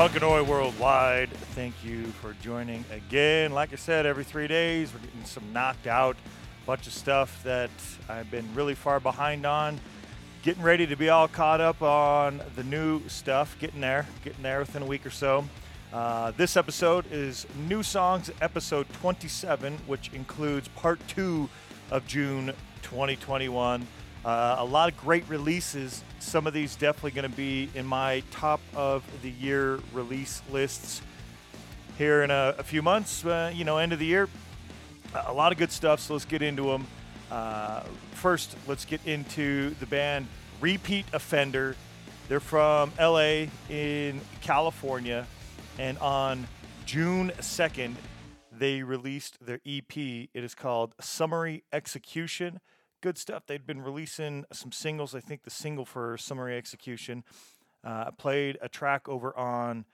Punkanoid Worldwide, thank you for joining again. Like I said, every three days we're getting some knocked out, bunch of stuff that I've been really far behind on. Getting ready to be all caught up on the new stuff, getting there, getting there within a week or so. Uh, this episode is New Songs, episode 27, which includes part two of June 2021. Uh, a lot of great releases. Some of these definitely going to be in my top of the year release lists here in a, a few months. Uh, you know, end of the year. A lot of good stuff. So let's get into them. Uh, first, let's get into the band Repeat Offender. They're from LA in California, and on June 2nd, they released their EP. It is called Summary Execution good stuff. They'd been releasing some singles. I think the single for Summary Execution uh, played a track over on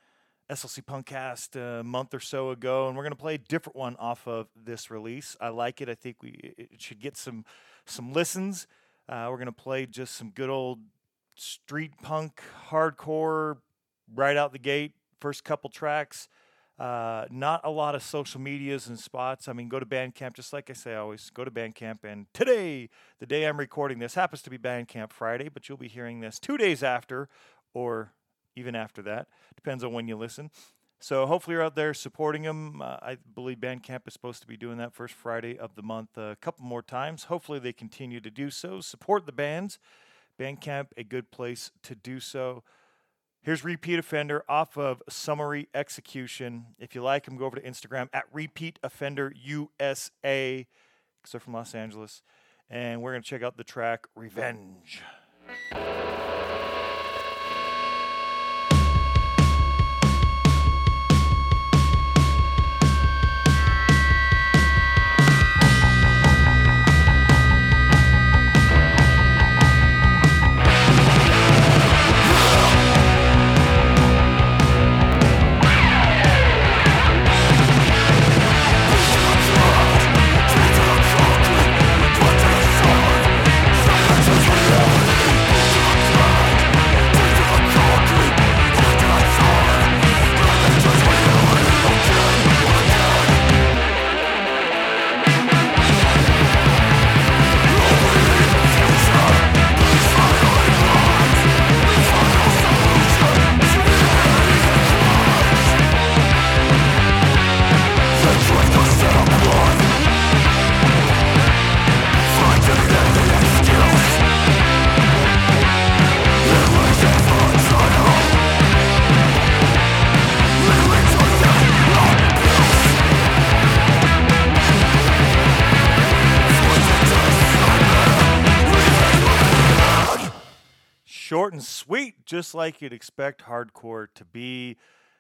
SLC Punkcast a month or so ago, and we're going to play a different one off of this release. I like it. I think we it should get some some listens. Uh, we're going to play just some good old street punk, hardcore, right out the gate. First couple tracks. Uh, not a lot of social medias and spots. I mean, go to Bandcamp, just like I say always, go to Bandcamp. And today, the day I'm recording this, happens to be Bandcamp Friday, but you'll be hearing this two days after or even after that. Depends on when you listen. So hopefully you're out there supporting them. Uh, I believe Bandcamp is supposed to be doing that first Friday of the month a couple more times. Hopefully they continue to do so. Support the bands. Bandcamp, a good place to do so. Here's Repeat Offender off of Summary Execution. If you like him, go over to Instagram at Repeat Offender USA, because they're from Los Angeles. And we're going to check out the track Revenge. Short and sweet, just like you'd expect hardcore to be.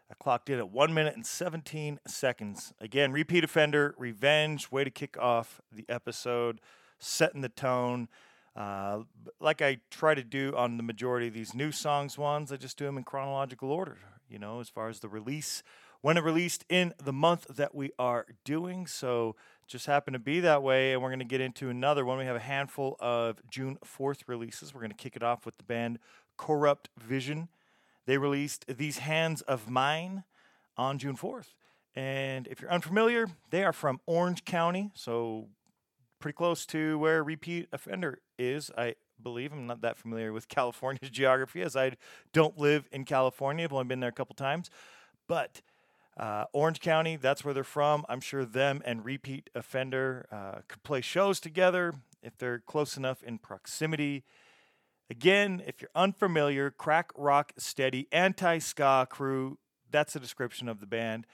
I clocked in at one minute and 17 seconds. Again, repeat offender, revenge, way to kick off the episode, setting the tone. Uh, like I try to do on the majority of these new songs ones, I just do them in chronological order, you know, as far as the release, when it released in the month that we are doing. So just happened to be that way. And we're going to get into another one. We have a handful of June 4th releases. We're going to kick it off with the band Corrupt Vision. They released These Hands of Mine on June 4th. And if you're unfamiliar, they are from Orange County, so pretty close to where Repeat Offender is. I believe I'm not that familiar with California's geography as I don't live in California. I've only been there a couple times. But uh, Orange County, that's where they're from. I'm sure them and Repeat Offender uh, could play shows together if they're close enough in proximity. Again, if you're unfamiliar, crack rock steady anti ska crew. That's the description of the band.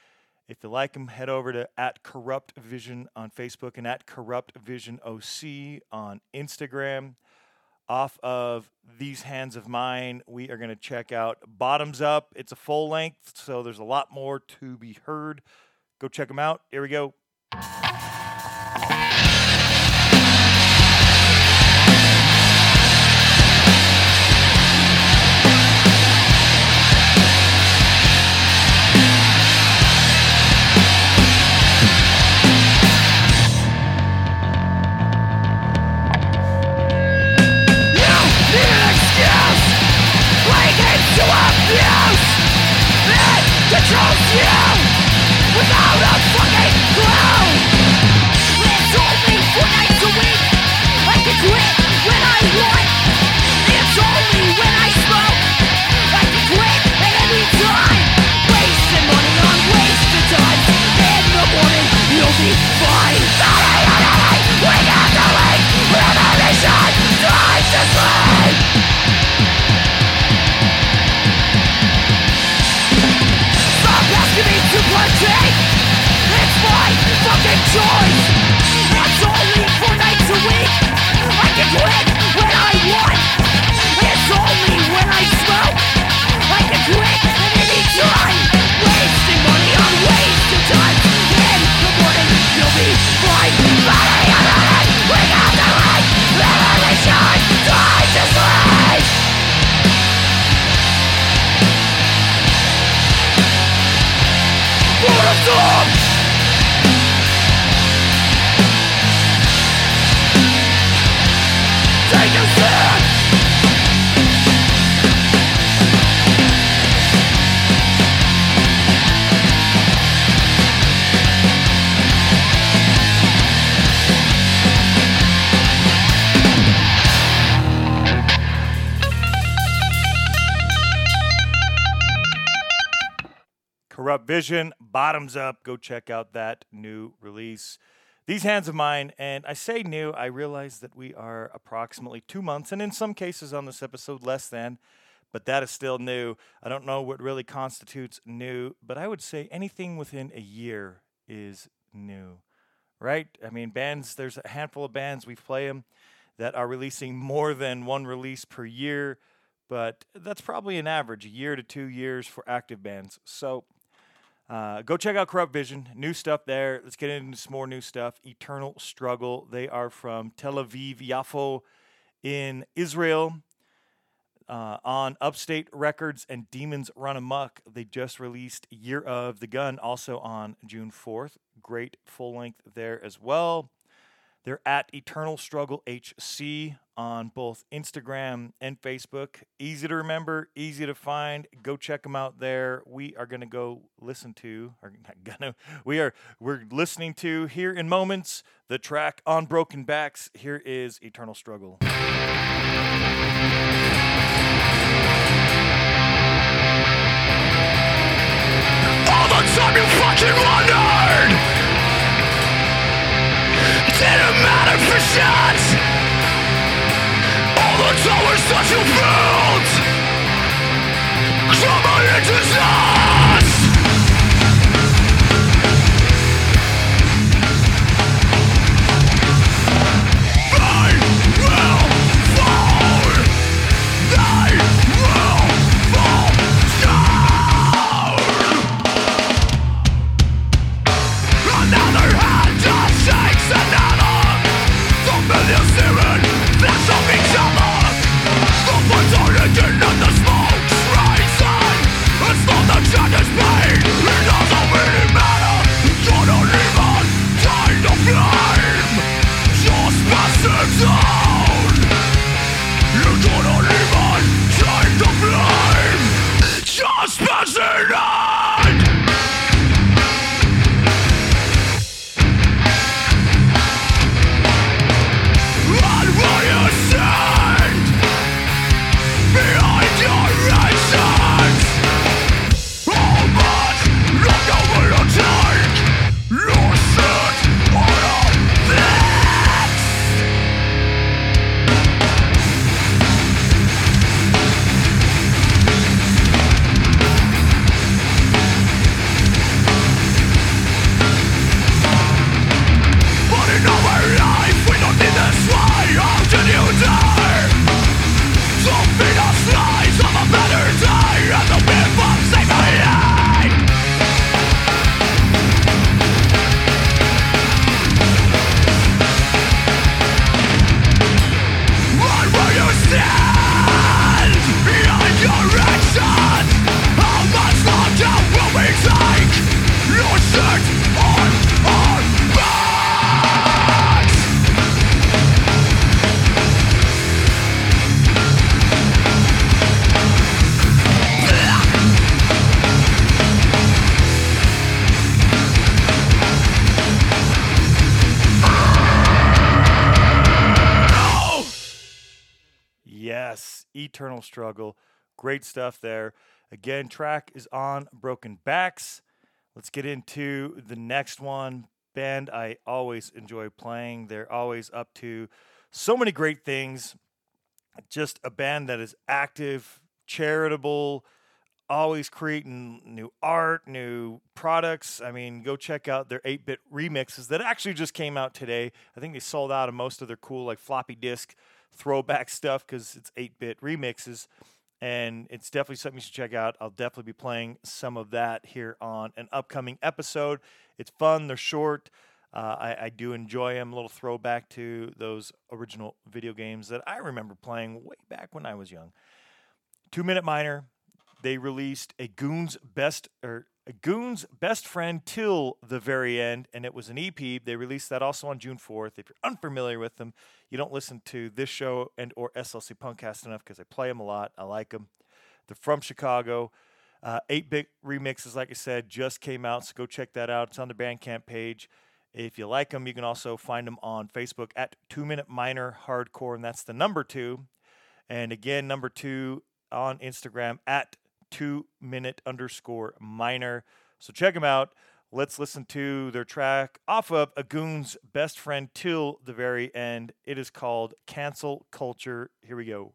If you like them, head over to at Corrupt Vision on Facebook and at Corrupt Vision OC on Instagram off of these hands of mine, we are going to check out Bottoms Up. It's a full length, so there's a lot more to be heard. Go check them out. Here we go. Vision, Bottoms Up. Go check out that new release. These Hands of Mine, and I say new, I realize that we are approximately two months, and in some cases on this episode, less than, but that is still new. I don't know what really constitutes new, but I would say anything within a year is new, right? I mean, bands, there's a handful of bands, we play them, that are releasing more than one release per year, but that's probably an average, a year to two years for active bands. So uh, go check out Corrupt Vision. New stuff there. Let's get into some more new stuff. Eternal Struggle. They are from Tel Aviv, Yafo in Israel. Uh, on Upstate Records and Demons Run Amok. They just released Year of the Gun also on June 4th. Great full length there as well. They're at Eternal Struggle HC on both Instagram and Facebook. Easy to remember, easy to find. Go check them out there. We are going to go listen to, or not gonna, we are we're listening to here in moments the track on Broken Backs. Here is Eternal Struggle. All the time you fucking wondered didn't matter for shit. All the towers that you built Crumble into dust Struggle. Great stuff there. Again, track is on Broken Backs. Let's get into the next one. Band I always enjoy playing. They're always up to so many great things. Just a band that is active, charitable, always creating new art, new products. I mean, go check out their 8 bit remixes that actually just came out today. I think they sold out of most of their cool, like floppy disk throwback stuff because it's 8 bit remixes. And it's definitely something you should check out. I'll definitely be playing some of that here on an upcoming episode. It's fun, they're short. Uh, I, I, do enjoy them. A little throwback to those original video games that I remember playing way back when I was young. Two Minute Minor, they released a Goon's best or Goon's best friend till the very end, and it was an EP. They released that also on June 4th. If you're unfamiliar with them, you don't listen to this show and or SLC Punkcast enough because I play them a lot. I like them. They're from Chicago. Uh, 8-bit remixes, like I said, just came out, so go check that out. It's on the Bandcamp page. If you like them, you can also find them on Facebook at Two Minute Minor Hardcore, and that's the number two. And again, number two on Instagram at two minute underscore minor. So check them out. Let's listen to their track off of A Goon's best friend till the very end. It is called Cancel Culture. Here we go.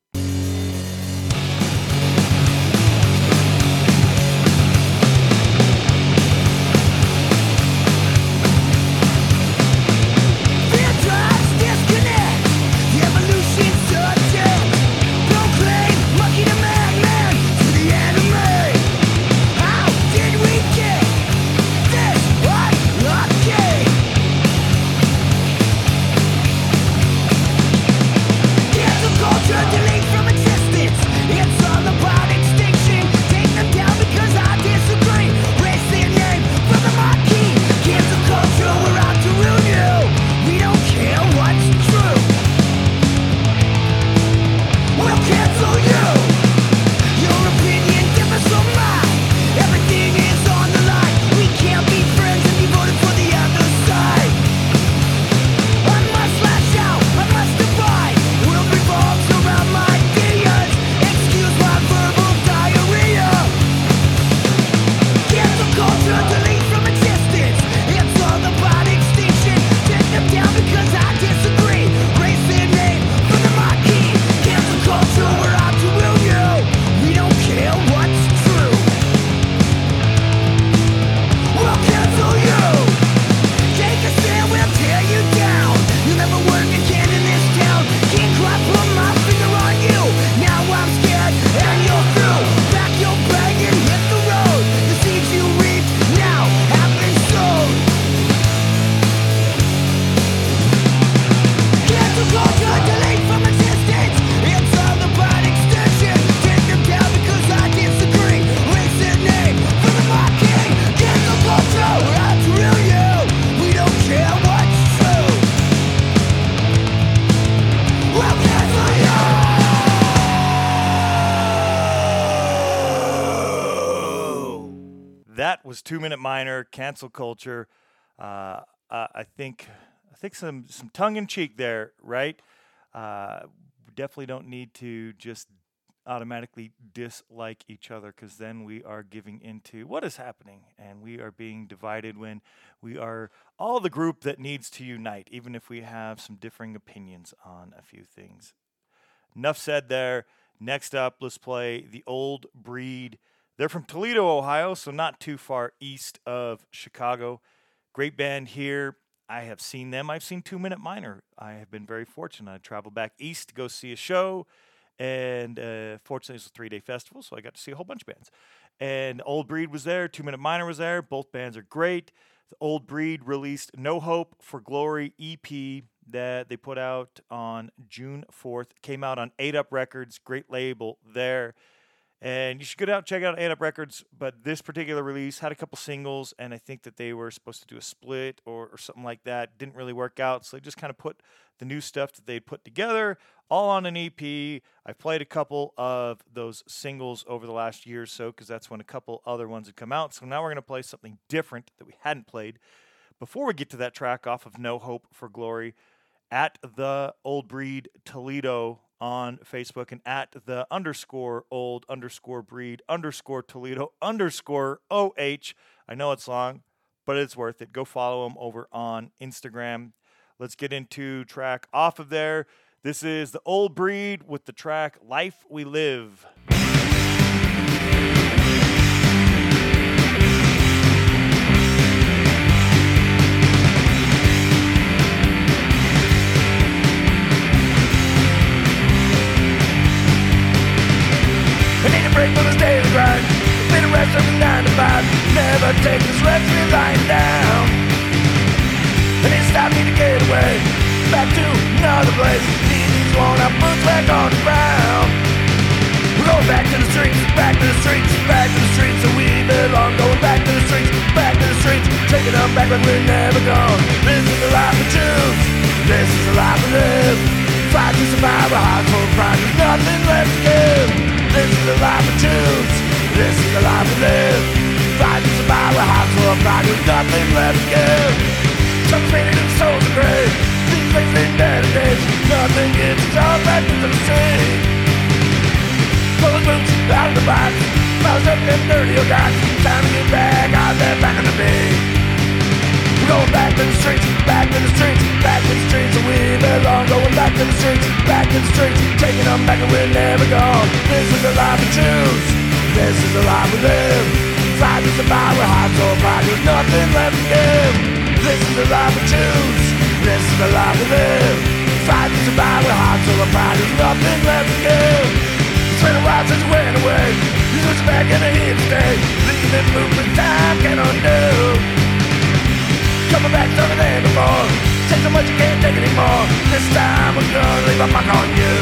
Two Minute Minor, cancel culture. Uh, I think I think some some tongue in cheek there, right? Uh, definitely don't need to just automatically dislike each other because then we are giving into what is happening and we are being divided when we are all the group that needs to unite, even if we have some differing opinions on a few things. Enough said there. Next up, let's play the old breed they're from Toledo, Ohio, so not too far east of Chicago. Great band here. I have seen them. I've seen Two Minute Minor. I have been very fortunate. I traveled back east to go see a show, and uh, fortunately, it's a three day festival, so I got to see a whole bunch of bands. And Old Breed was there, Two Minute Minor was there. Both bands are great. The Old Breed released No Hope for Glory EP that they put out on June 4th. Came out on 8 Up Records, great label there. And you should go out check out 8 Up Records. But this particular release had a couple singles, and I think that they were supposed to do a split or, or something like that. Didn't really work out, so they just kind of put the new stuff that they put together all on an EP. I've played a couple of those singles over the last year or so because that's when a couple other ones had come out. So now we're going to play something different that we hadn't played. Before we get to that track off of No Hope for Glory, at the Old Breed Toledo on Facebook and at the underscore old underscore breed underscore Toledo underscore OH. I know it's long, but it's worth it. Go follow them over on Instagram. Let's get into track off of there. This is the old breed with the track Life We Live. Break from this daily grind. Been a rest from the nine to five. Never take this me lying down. And it stopped me to get away. Back to another place. Need these worn out boots back on the ground. We're going back to the streets, back to the streets, back to the streets so we belong. Going back to the streets, back to the streets, taking them back like we're never gone. This is the life we choose. This is the life we live. Fight to survive a heart full of pride. There's nothing left to give. This is the life we choose. This is the life we live. Fight to survive a heart full of pride. There's nothing left to give. Some faded and souls are grave. These things been dead days. Nothing gets all back to the street. Pull the boots out of the box. Mouse up them dirty old dots. Time to get back out there, back on the beat. We're going back to the streets, back to the streets, back to the streets where we belong. Going back to the streets, back to the streets, taking them back and we're never gone. This is the life we choose. This is the life we live. Fight to survive with hearts or pride. There's nothing left to give. This is the life we choose. This is the life we live. Fight to survive with hearts or pride. There's nothing left to give. It's been a while since we went away. You switch back in the here to stay. Leaving movement time can undo. Coming back stronger than before. Take so much you can't take anymore. This time we're gonna leave a mark on you.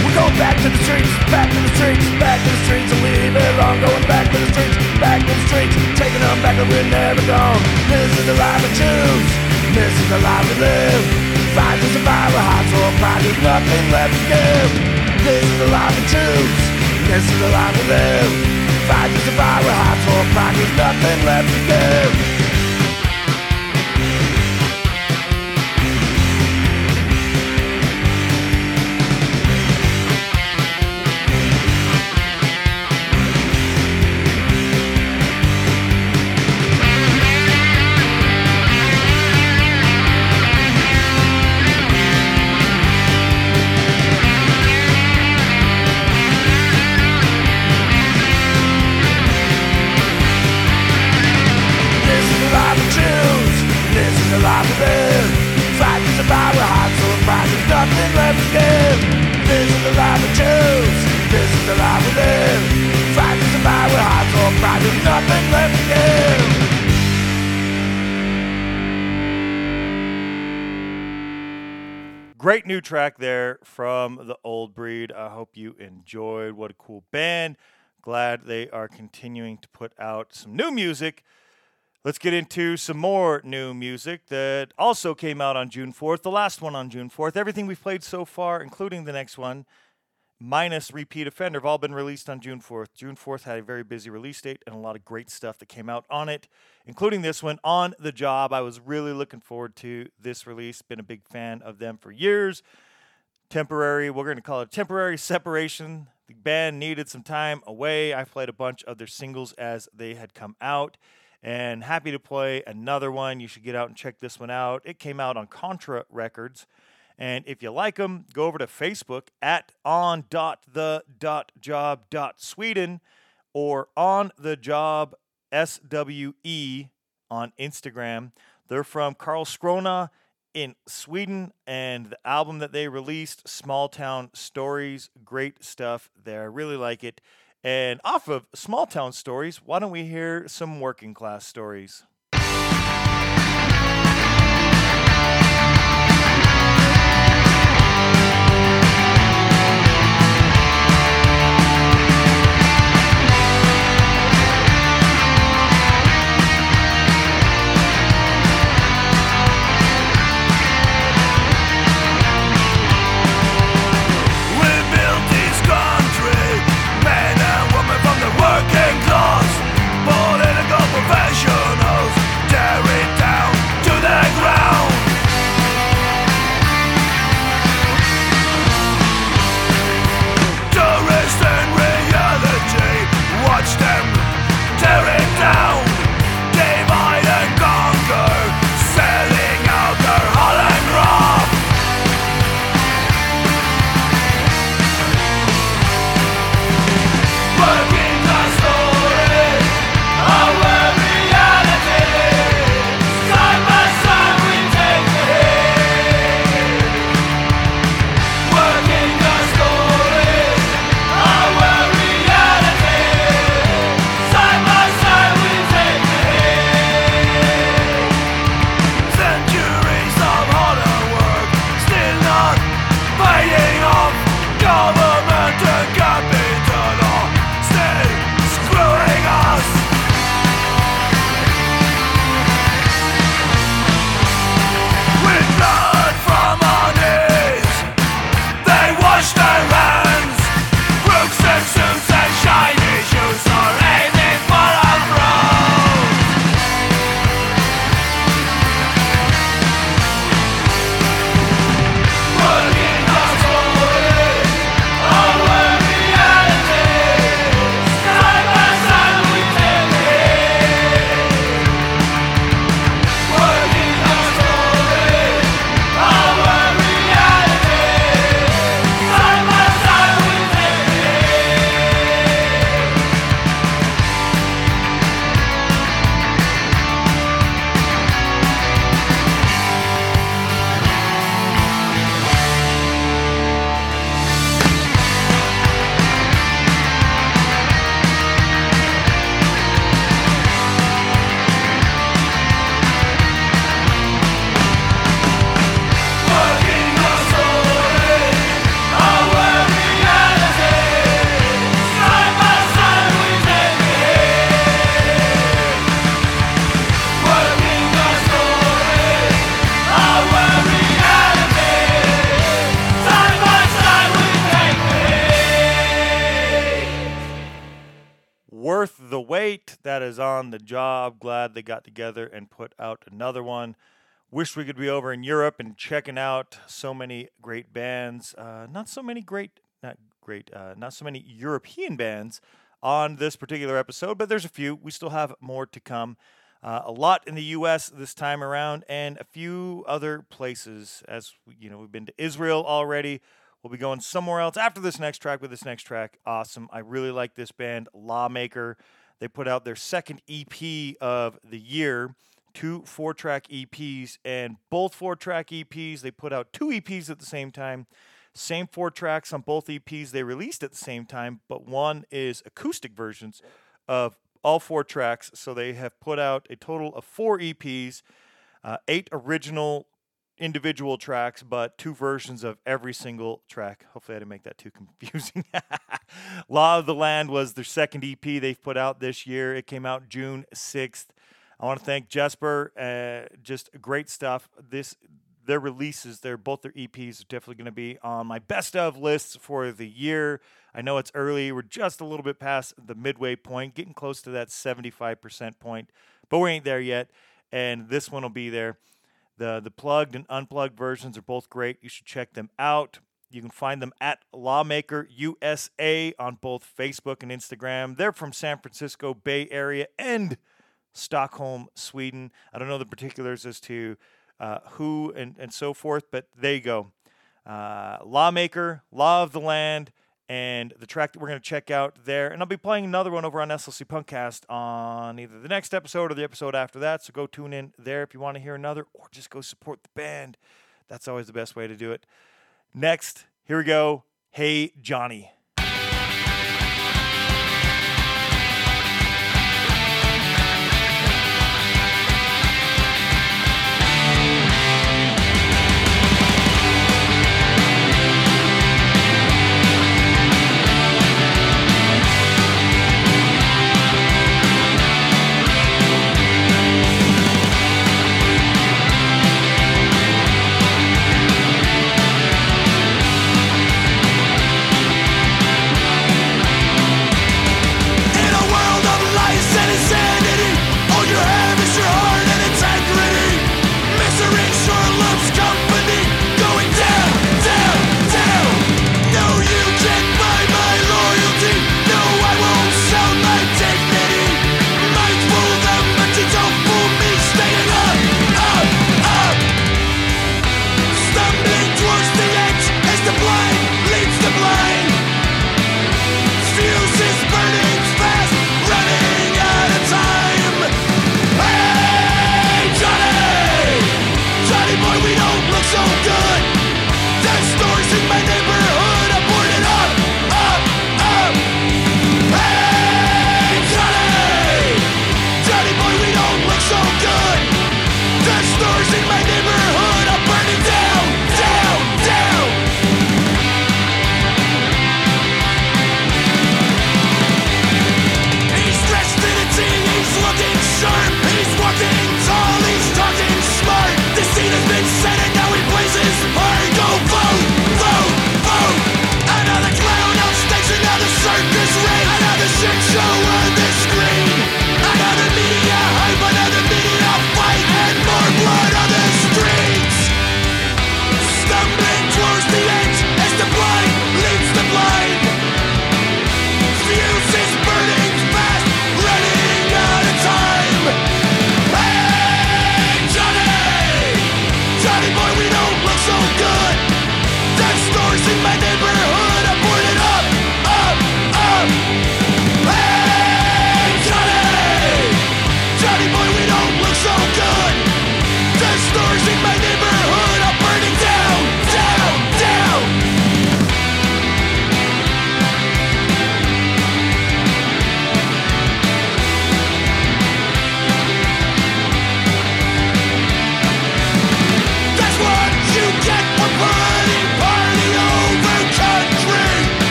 We're going back to the streets, back to the streets, back to the streets, and we belong. Going back to the streets, back to the streets, taking them back, and we're never gone. This is the life we choose. This is the life we live. Fight to survive a heart full of pride. There's nothing left to give. This is the life we choose. This is the life we live. Fight to survive a heart full of pride. There's nothing left to give. Great new track there from the old breed. I hope you enjoyed. What a cool band. Glad they are continuing to put out some new music. Let's get into some more new music that also came out on June 4th, the last one on June 4th. Everything we've played so far, including the next one, minus Repeat Offender, have all been released on June 4th. June 4th had a very busy release date and a lot of great stuff that came out on it, including this one, On the Job. I was really looking forward to this release. Been a big fan of them for years. Temporary, we're going to call it temporary separation. The band needed some time away. I played a bunch of their singles as they had come out and happy to play another one. You should get out and check this one out. It came out on Contra Records. And if you like them, go over to Facebook at on.the.job.sweden or on the job SWE on Instagram. They're from Karlskrona in Sweden, and the album that they released, Small Town Stories, great stuff there. I really like it. And off of Small Town Stories, why don't we hear some working class stories? Men they got together and put out another one. Wish we could be over in Europe and checking out so many great bands. Uh, not so many great, not great, uh, not so many European bands on this particular episode, but there's a few. We still have more to come. Uh, a lot in the U.S. this time around, and a few other places. As you know, we've been to Israel already. We'll be going somewhere else after this next track with this next track. Awesome. I really like this band, Lawmaker. They put out their second EP of the year, two four track EPs, and both four track EPs, they put out two EPs at the same time. Same four tracks on both EPs they released at the same time, but one is acoustic versions of all four tracks. So they have put out a total of four EPs, uh, eight original individual tracks, but two versions of every single track. Hopefully, I didn't make that too confusing. Law of the Land was their second EP they've put out this year. It came out June 6th. I want to thank Jesper. Uh, just great stuff. This their releases, they're both their EPs are definitely going to be on my best of lists for the year. I know it's early. We're just a little bit past the midway point, getting close to that 75% point, but we ain't there yet. And this one will be there. The the plugged and unplugged versions are both great. You should check them out. You can find them at Lawmaker USA on both Facebook and Instagram. They're from San Francisco Bay Area and Stockholm, Sweden. I don't know the particulars as to uh, who and, and so forth, but there you go. Uh, Lawmaker, Law of the Land, and the track that we're going to check out there. And I'll be playing another one over on SLC Punkcast on either the next episode or the episode after that. So go tune in there if you want to hear another, or just go support the band. That's always the best way to do it. Next, here we go. Hey, Johnny.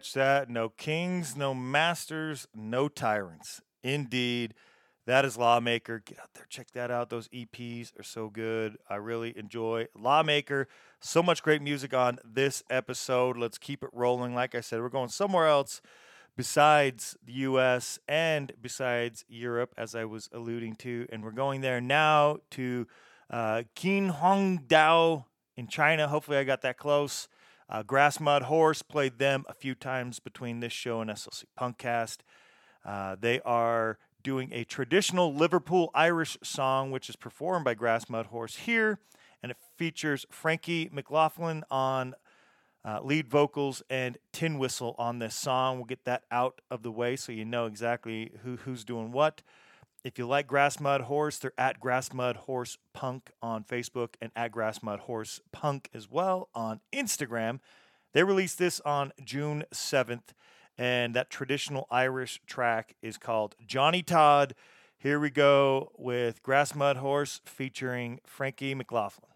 Catch that. No kings, no masters, no tyrants. Indeed. That is Lawmaker. Get out there, check that out. Those EPs are so good. I really enjoy Lawmaker. So much great music on this episode. Let's keep it rolling. Like I said, we're going somewhere else besides the US and besides Europe, as I was alluding to. And we're going there now to uh, Qinhuangdao in China. Hopefully, I got that close. Uh, Grass Mud Horse played them a few times between this show and SLC Punkcast. Uh, they are doing a traditional Liverpool Irish song, which is performed by Grass Mud Horse here, and it features Frankie McLaughlin on uh, lead vocals and tin whistle on this song. We'll get that out of the way so you know exactly who who's doing what. If you like Grass Mud Horse, they're at Grass Mud Horse Punk on Facebook and at Grass Mud Horse Punk as well on Instagram. They released this on June 7th, and that traditional Irish track is called Johnny Todd. Here we go with Grass Mud Horse featuring Frankie McLaughlin.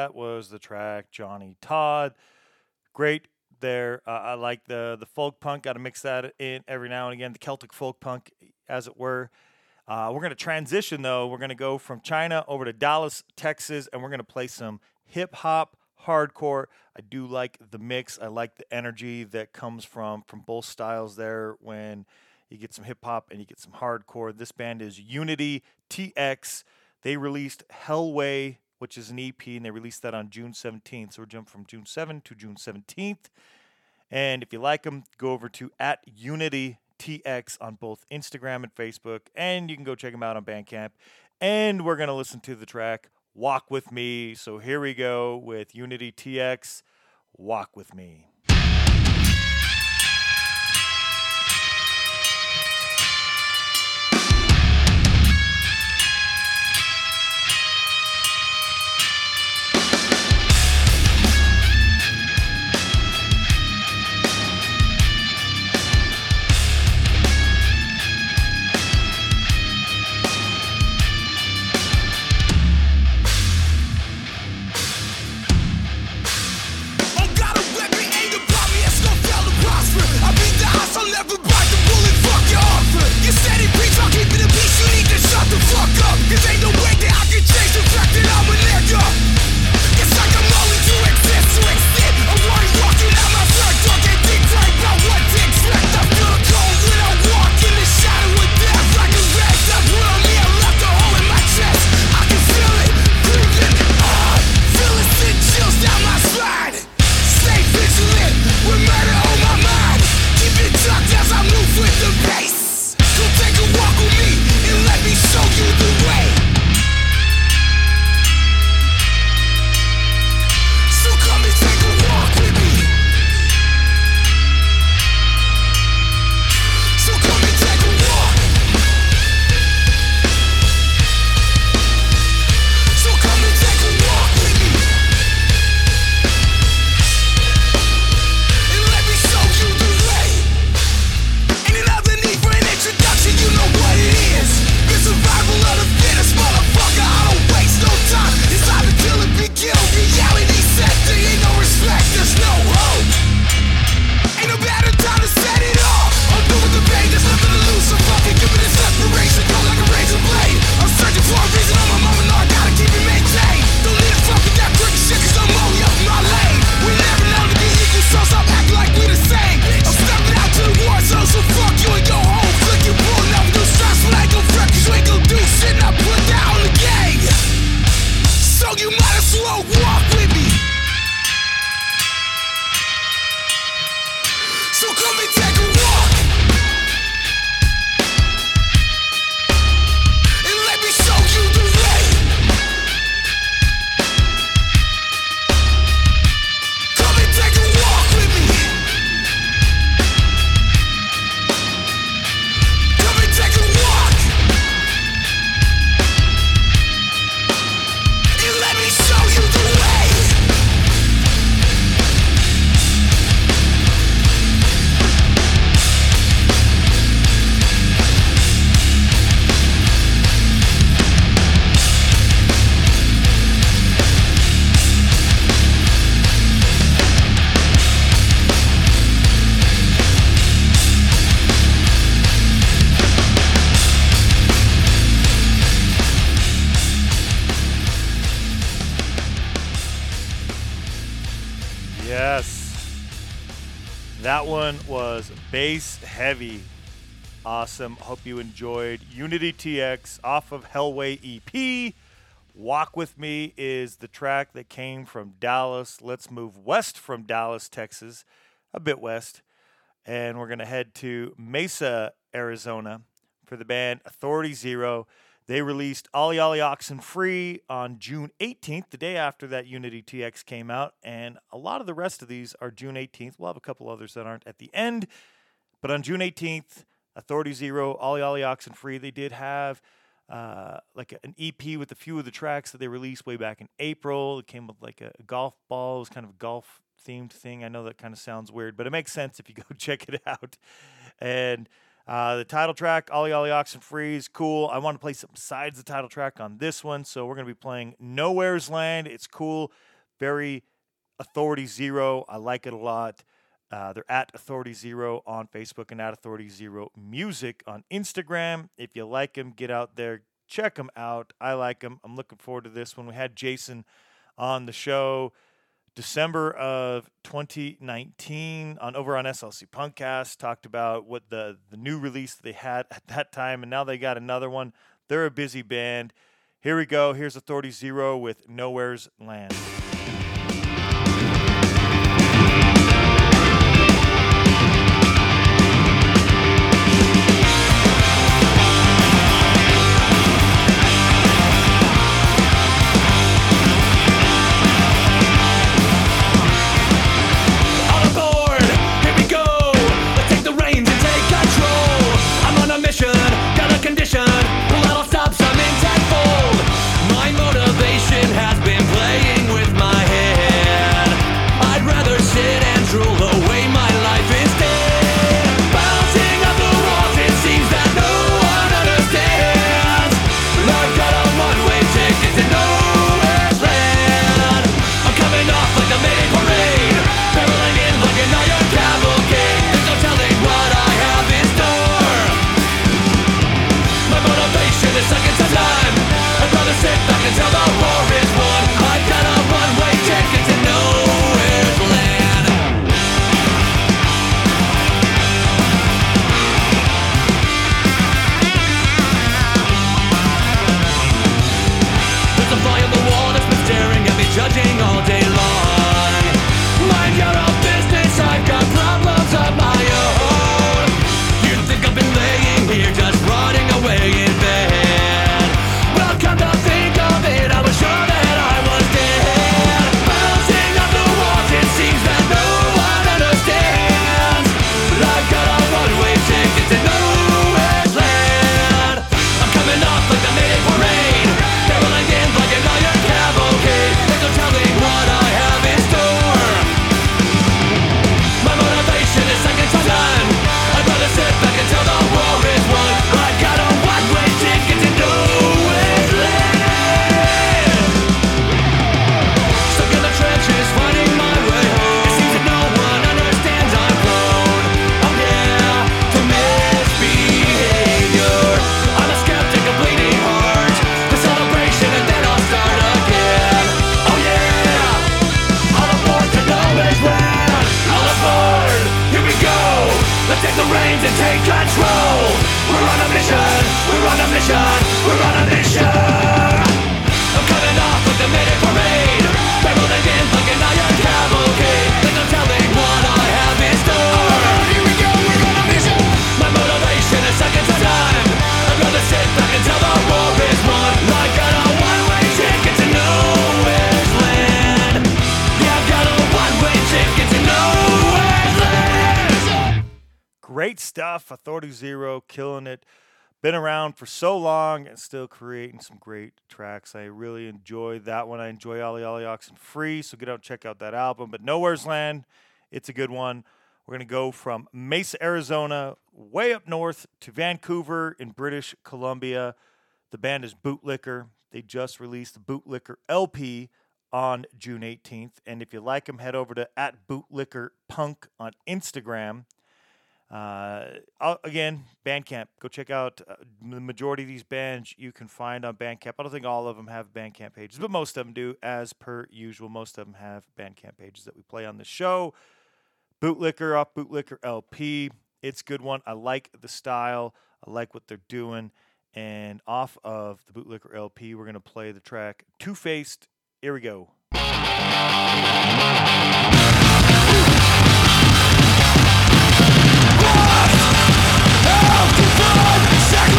That was the track. Johnny Todd. Great there. Uh, I like the the folk punk. Got to mix that in every now and again. The Celtic folk punk, as it were. Uh, we're going to transition though. We're going to go from China over to Dallas, Texas, and we're going to play some hip hop, hardcore. I do like the mix. I like the energy that comes from from both styles there. When you get some hip hop and you get some hardcore. This band is Unity TX. They released Hellway, which is an EP, and they released that on June 17th. So we're jumping from June 7th to June 17th. And if you like them, go over to at Unity TX on both Instagram and Facebook, and you can go check them out on Bandcamp and we're going to listen to the track Walk With Me. So here we go with Unity TX Walk With Me. Cause ain't no way that I can change the fact that I'm a nigga. That one was bass heavy. Awesome. Hope you enjoyed Unity TX off of Hellway EP. Walk With Me is the track that came from Dallas. Let's move west from Dallas, Texas, a bit west. And we're going to head to Mesa, Arizona for the band Authority Zero. They released Ollie Ollie Oxen Free on June 18th, the day after that Unity TX came out. And a lot of the rest of these are June 18th. We'll have a couple others that aren't at the end. But on June 18th, Authority Zero, Ollie Ollie Oxen Free, they did have uh, like an EP with a few of the tracks that they released way back in April. It came with like a, golf ball. It was kind of golf themed thing. I know that kind of sounds weird, but it makes sense if you go check it out. And uh, the title track, Ollie Ollie Oxen Free, is cool. I want to play something besides the title track on this one, so we're going to be playing Nowhere's Land. It's cool, very Authority Zero. I like it a lot. Uh, they're at Authority Zero on Facebook and at Authority Zero Music on Instagram. If you like them, get out there, check them out. I like them. I'm looking forward to this one. We had Jason on the show December of 2019 on over on SLC Punkcast talked about what the the new release they had at that time and now they got another one. They're a busy band. Here we go. Here's Authority Zero with Nowhere's Land. Stuff. Authority Zero, killing it. Been around for so long and still creating some great tracks. I really enjoy that one. I enjoy Ollie Ollie Oxen Free, so get out and check out that album. But Nowhere's Land, it's a good one. We're going to go from Mesa, Arizona, way up north to Vancouver in British Columbia. The band is Bootlicker. They just released the Bootlicker LP on June 18th. And if you like them, head over to at Bootlicker Punk on Instagram. Uh, again, Bandcamp. Go check out uh, the majority of these bands you can find on Bandcamp. I don't think all of them have Bandcamp pages, but most of them do, as per usual. Most of them have Bandcamp pages that we play on the show. Bootlicker off Bootlicker LP. It's a good one. I like the style. I like what they're doing. And off of the Bootlicker LP, we're gonna play the track Two Faced. Here we go.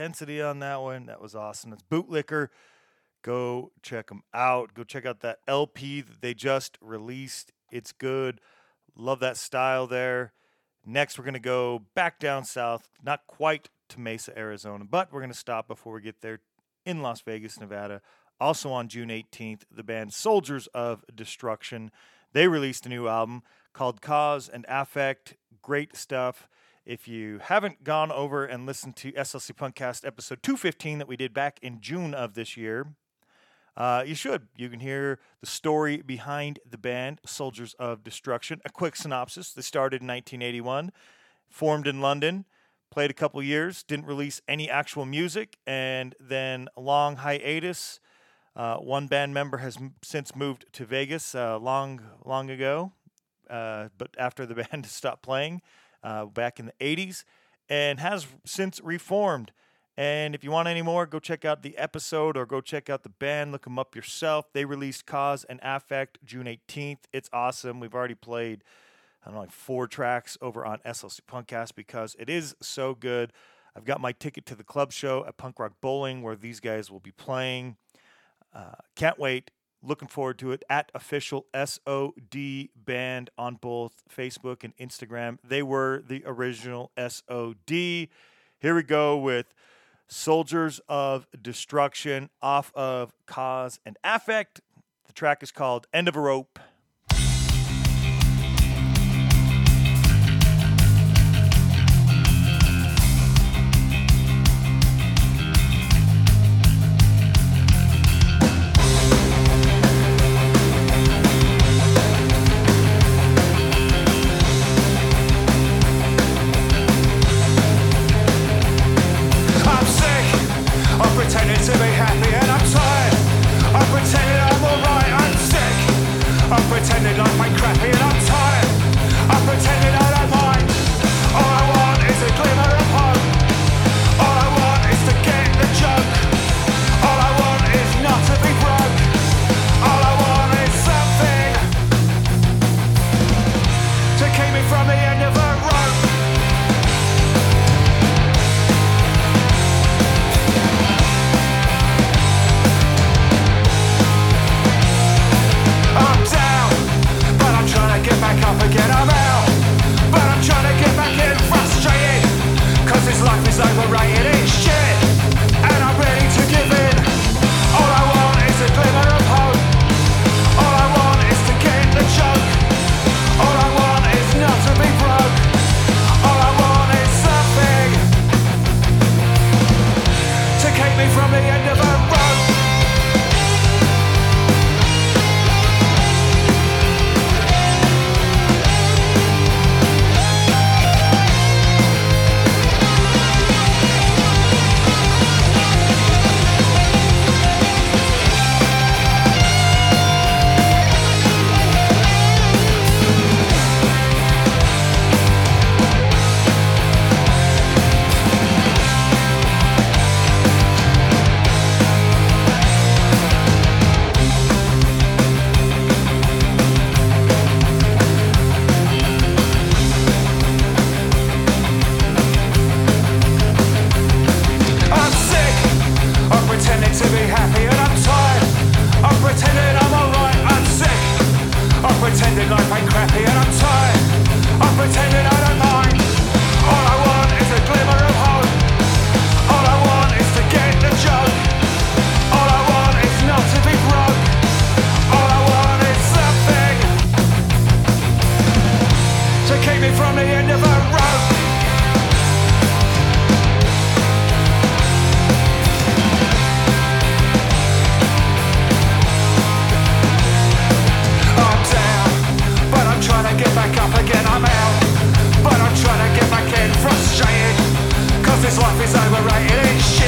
intensity on that one. That was awesome. It's Bootlicker. Go check them out. Go check out that LP that they just released. It's good. Love that style there. Next, we're going to go back down south, not quite to Mesa, Arizona, but we're going to stop before we get there in Las Vegas, Nevada. Also on June 18th, the band Soldiers of Destruction. They released a new album called Cause and Affect. Great stuff. If you haven't gone over and listened to SLC Punkcast episode 215 that we did back in June of this year, uh, you should. You can hear the story behind the band, Soldiers of Destruction. A quick synopsis. They started in 1981, formed in London, played a couple years, didn't release any actual music, and then a long hiatus. Uh, one band member has m- since moved to Vegas uh, long, long ago, uh, but after the band stopped playing uh, back in the 80s, and has since reformed And if you want any more, go check out the episode or go check out the band. Look them up yourself. They released Cause and Affect June 18th. It's awesome. We've already played, I don't know, like four tracks over on SLC Punkcast because it is so good. I've got my ticket to the club show at Punk Rock Bowling where these guys will be playing. Uh, can't wait. Looking forward to it. At official SOD band on both Facebook and Instagram. They were the original SOD. Here we go with Soldiers of Destruction off of Cause and Affect. The track is called End of a Rope. Pretending life ain't crappy and I'm tired of pretending I don't mind. All I want is a glimmer this life is overrated.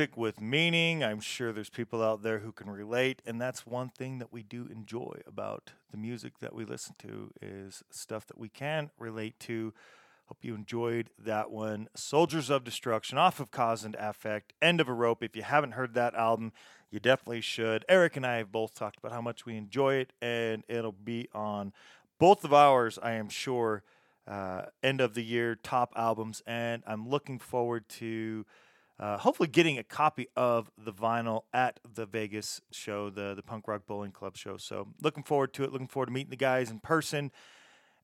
Music with meaning. I'm sure there's people out there who can relate, and that's one thing that we do enjoy about the music that we listen to is stuff that we can relate to. Hope you enjoyed that one. Soldiers of Destruction off of Cause and Affect, End of a Rope. If you haven't heard that album, you definitely should. Eric and I have both talked about how much we enjoy it, and it'll be on both of ours, I am sure, uh, end of the year top albums. And I'm looking forward to uh, hopefully getting a copy of the vinyl at the Vegas show, the the Punk Rock Bowling Club show. So looking forward to it. Looking forward to meeting the guys in person.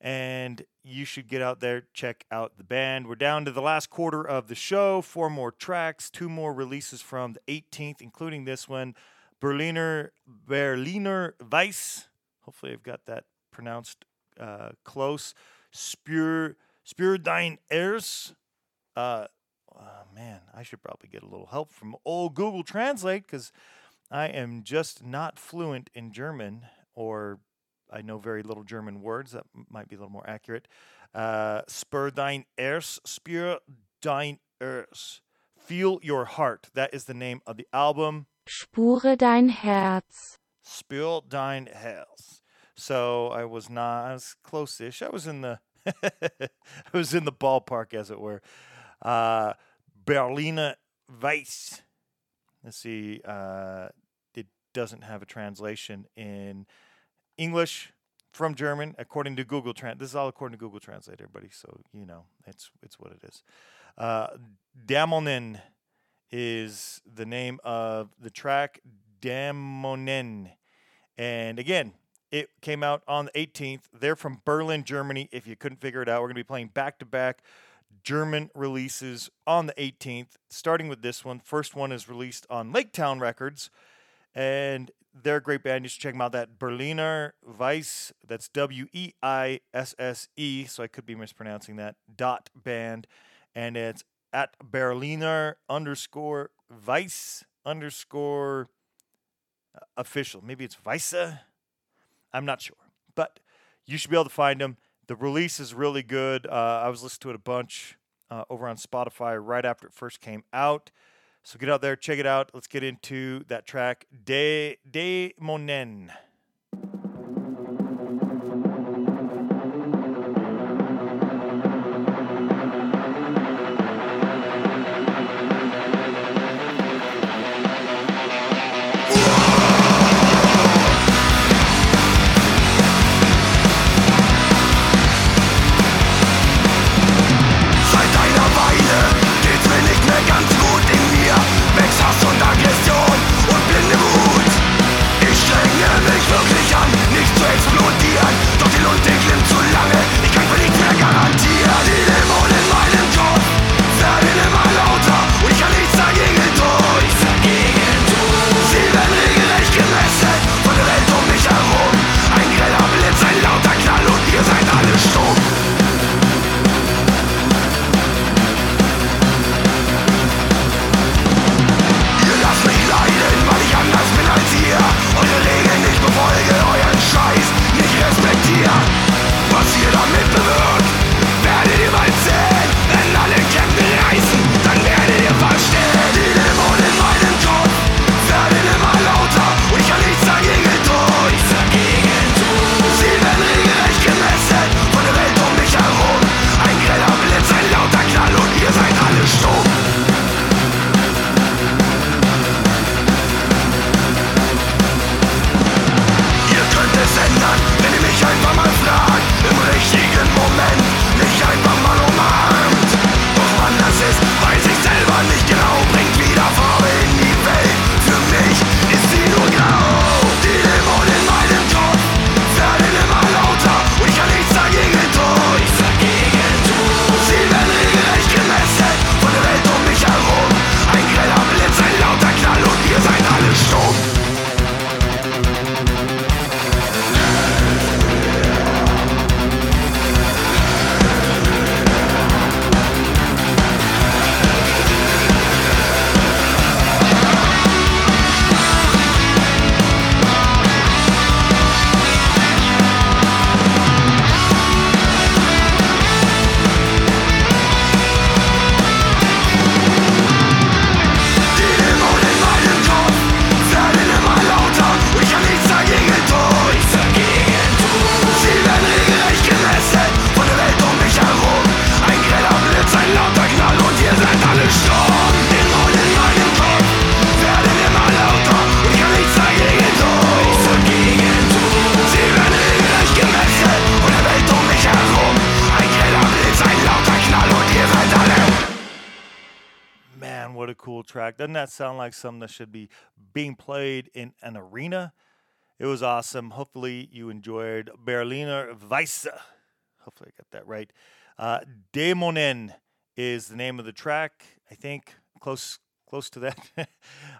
And you should get out there, check out the band. We're down to the last quarter of the show. Four more tracks, two more releases from the 18th, including this one, Berliner Berliner Weiss. Hopefully, I've got that pronounced uh, close. Spür, Spür dein Ers. Uh, uh, man, I should probably get a little help from old Google Translate because I am just not fluent in German, or I know very little German words. That might be a little more accurate. Uh, Spür dein Ers, Spür dein Ers. Feel Your Heart. That is the name of the album. Spure dein Herz. Spill Dein Herz. So I was not. I was close-ish. I was in the. I was in the ballpark, as it were. Uh, Berliner Weiss. Let's see. Uh, it doesn't have a translation in English from German, according to Google Trans. This is all according to Google Translate, everybody. So you know, it's it's what it is. Uh, Damonen is the name of the track. Damonen. And again, it came out on the 18th. They're from Berlin, Germany. If you couldn't figure it out, we're going to be playing back to back German releases on the 18th, starting with this one. First one is released on Lake Town Records, and they're a great band. You should check them out. That Berliner Weiss, that's W E I S S E, so I could be mispronouncing that, dot band. And it's at Berliner underscore Weiss underscore uh, official. Maybe it's Weisse. I'm not sure, but you should be able to find them. The release is really good. Uh, I was listening to it a bunch uh, over on Spotify right after it first came out. So get out there, check it out. Let's get into that track, De De Monen. Doesn't that sound like something that should be being played in an arena? It was awesome. Hopefully, you enjoyed Berliner Weisse. Hopefully, I got that right. Uh, Dämonen is the name of the track. I think close close to that.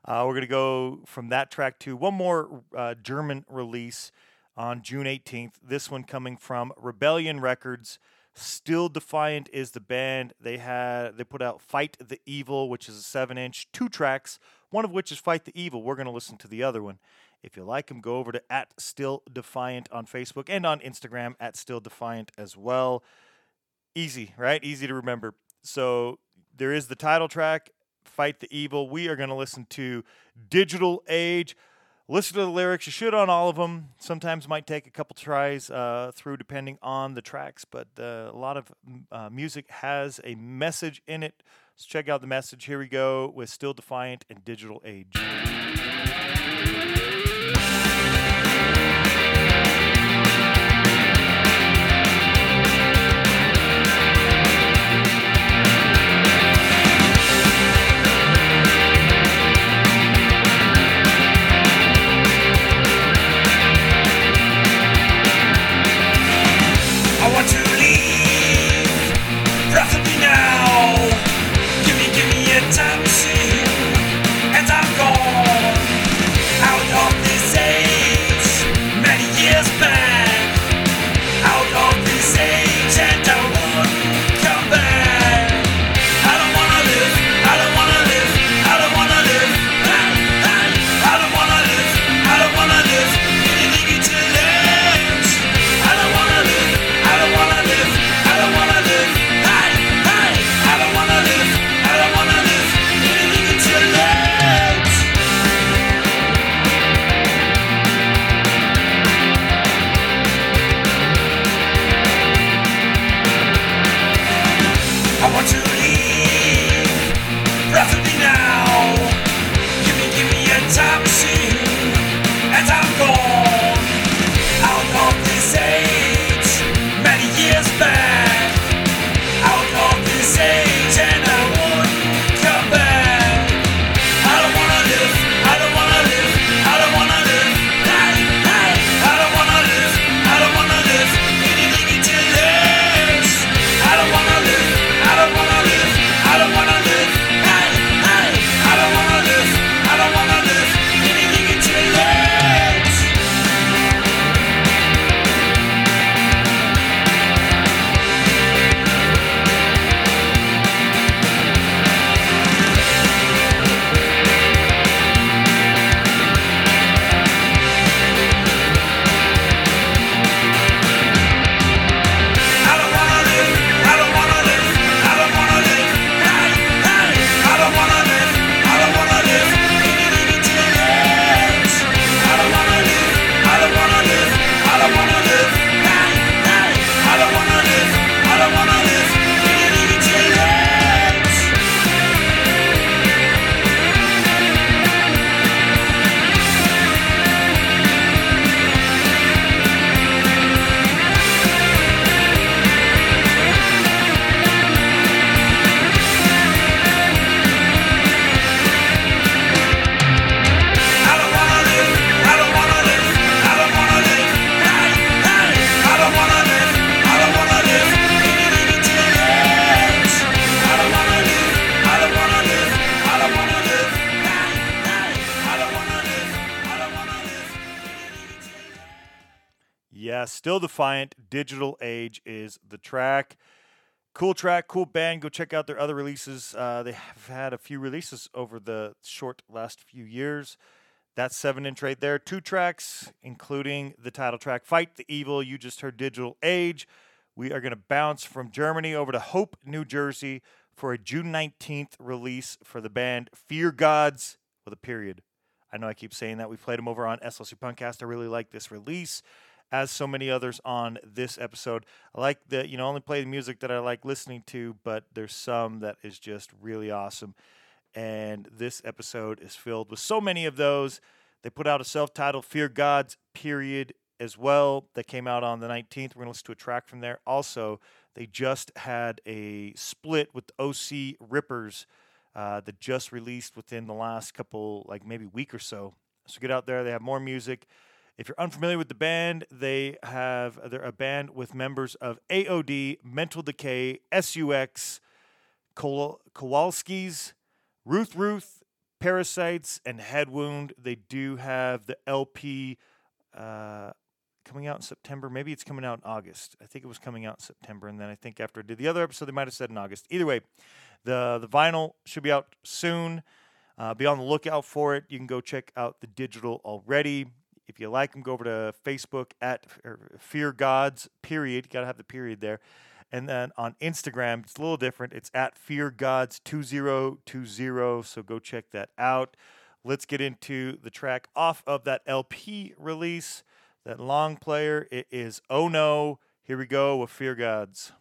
uh, we're gonna go from that track to one more uh, German release on June 18th. This one coming from Rebellion Records. Still Defiant is the band. They had they put out Fight the Evil, which is a seven inch, two tracks, one of which is Fight the Evil. We're gonna listen to the other one. If you like them, go over to at Still Defiant on Facebook and on Instagram at Still Defiant as well. Easy, right? Easy to remember. So there is the title track, Fight the Evil. We are going to listen to Digital Age. Listen to the lyrics. You should on all of them. Sometimes might take a couple tries uh, through depending on the tracks, but uh, a lot of uh, music has a message in it. Let's check out the message. Here we go with Still Defiant and Digital Age. Still Defiant, Digital Age is the track. Cool track, cool band. Go check out their other releases. Uh, they have had a few releases over the short last few years. That's seven inch right there. Two tracks, including the title track, Fight the Evil. You just heard Digital Age. We are going to bounce from Germany over to Hope, New Jersey for a June 19th release for the band Fear Gods with a period. I know I keep saying that. We played them over on SLC Punkcast. I really like this release, as so many others on this episode. I like that, you know, only play the music that I like listening to, but there's some that is just really awesome. And this episode is filled with so many of those. They put out a self titled Fear Gods period as well that came out on the 19th. We're going to listen to a track from there. Also, they just had a split with OC Rippers uh, that just released within the last couple, like maybe week or so. So get out there. They have more music. If you're unfamiliar with the band, they have they're a band with members of AOD, Mental Decay, SUX, Kowal- Kowalski's, Ruth Ruth, Parasites, and Head Wound. They do have the LP uh, coming out in September. Maybe it's coming out in August. I think it was coming out in September, and then I think after I did the other episode, they might have said in August. Either way, the the vinyl should be out soon. Uh, be on the lookout for it. You can go check out the digital already. If you like them, go over to Facebook at or er, Fear Gods. Period. You gotta have the period there. And then on Instagram, it's a little different. It's at Fear Gods two zero two zero. So go check that out. Let's get into the track off of that LP release, that long player. It is Oh No. Here we go with Fear Gods.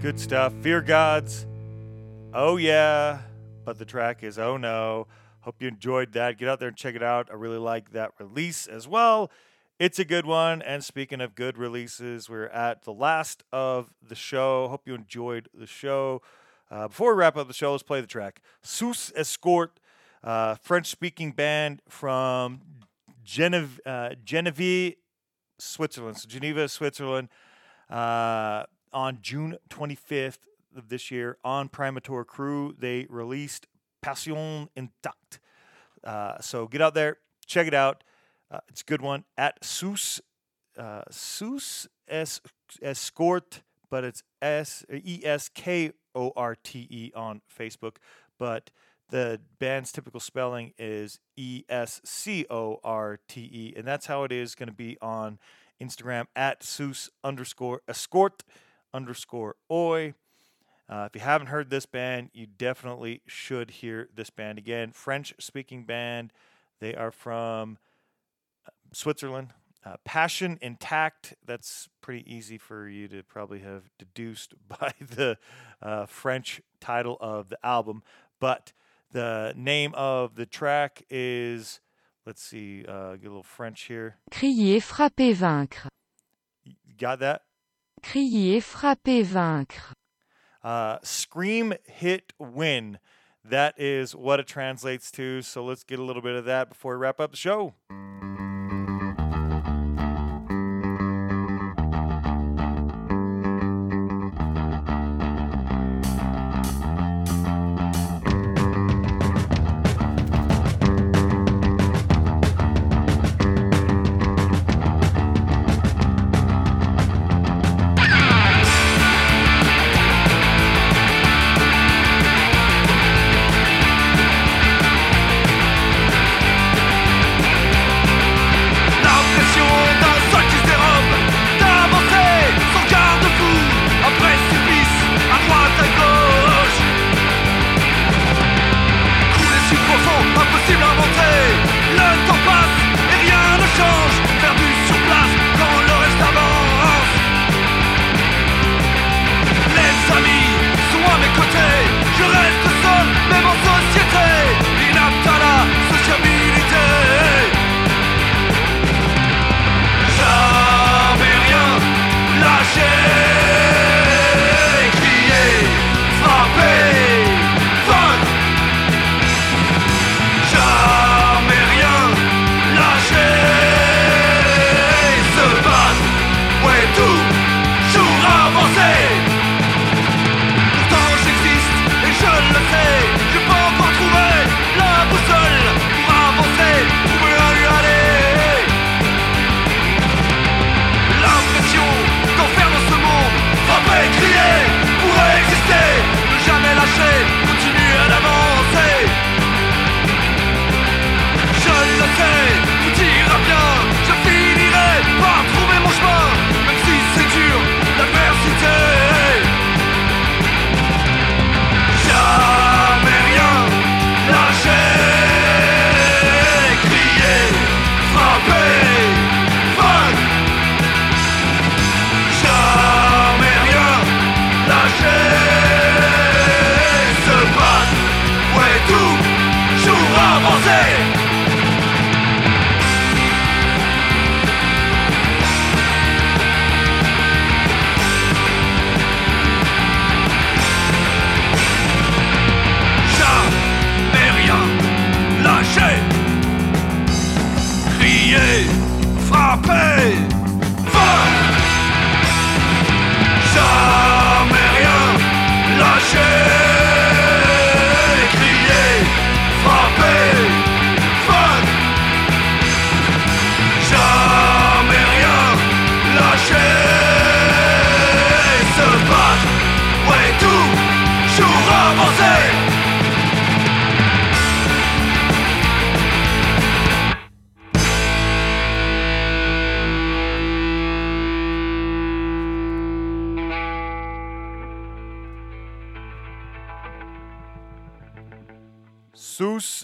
Good stuff. Fear Gods. Oh, yeah. But the track is Oh No. Hope you enjoyed that. Get out there and check it out. I really like that release as well. It's a good one. And speaking of good releases, we're at the last of the show. Hope you enjoyed the show. Uh, before we wrap up the show, let's play the track. Sous Escort, uh, French speaking band from Genev- uh, Genevieve, Switzerland. So, Geneva, Switzerland uh, on June 25th of this year on Primator Crew. They released Passion Intact. Uh, so get out there, check it out. Uh, it's a good one at Sous uh, Sous es- Escort, but it's S E S K O R T E on Facebook. But the band's typical spelling is E S C O R T E, and that's how it is going to be on Instagram at Sous underscore escort underscore oi. Uh, if you haven't heard this band, you definitely should hear this band again. French speaking band. They are from uh, Switzerland. Uh, Passion Intact. That's pretty easy for you to probably have deduced by the uh, French title of the album. But the name of the track is, let's see, uh, get a little French here. Crier, frapper, vaincre. You got that? Crier, frapper, vaincre. Uh, scream, hit, win. That is what it translates to. So let's get a little bit of that before we wrap up the show.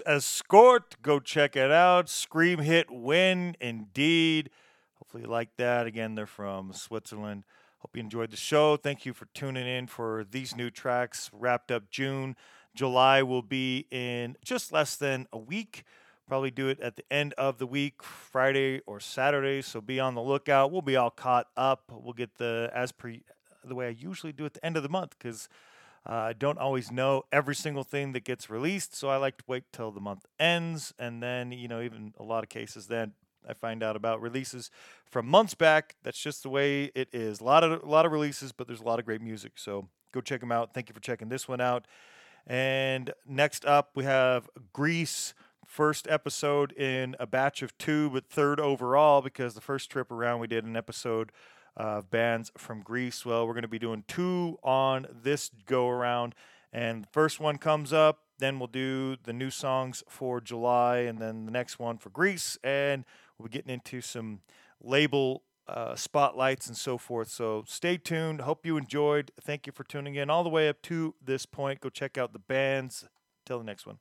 Escort. Go check it out. Scream hit win indeed. Hopefully you like that. Again, they're from Switzerland. Hope you enjoyed the show. Thank you for tuning in for these new tracks. Wrapped up June. July will be in just less than a week. Probably do it at the end of the week, Friday or Saturday. So be on the lookout. We'll be all caught up. We'll get the as per the way I usually do at the end of the month because uh, I don't always know every single thing that gets released. So I like to wait till the month ends, and then you know even a lot of cases then I find out about releases from months back. That's just the way it is. A lot of a lot of releases, but there's a lot of great music. So go check them out. Thank you for checking this one out. And next up, we have Greece. First episode in a batch of two, but third overall because the first trip around we did an episode of bands from Greece. Well, we're going to be doing two on this go around. And the first one comes up, then we'll do the new songs for July, and then the next one for Greece. And we'll be getting into some label uh, spotlights and so forth. So stay tuned. Hope you enjoyed. Thank you for tuning in all the way up to this point. Go check out the bands. Till the next one.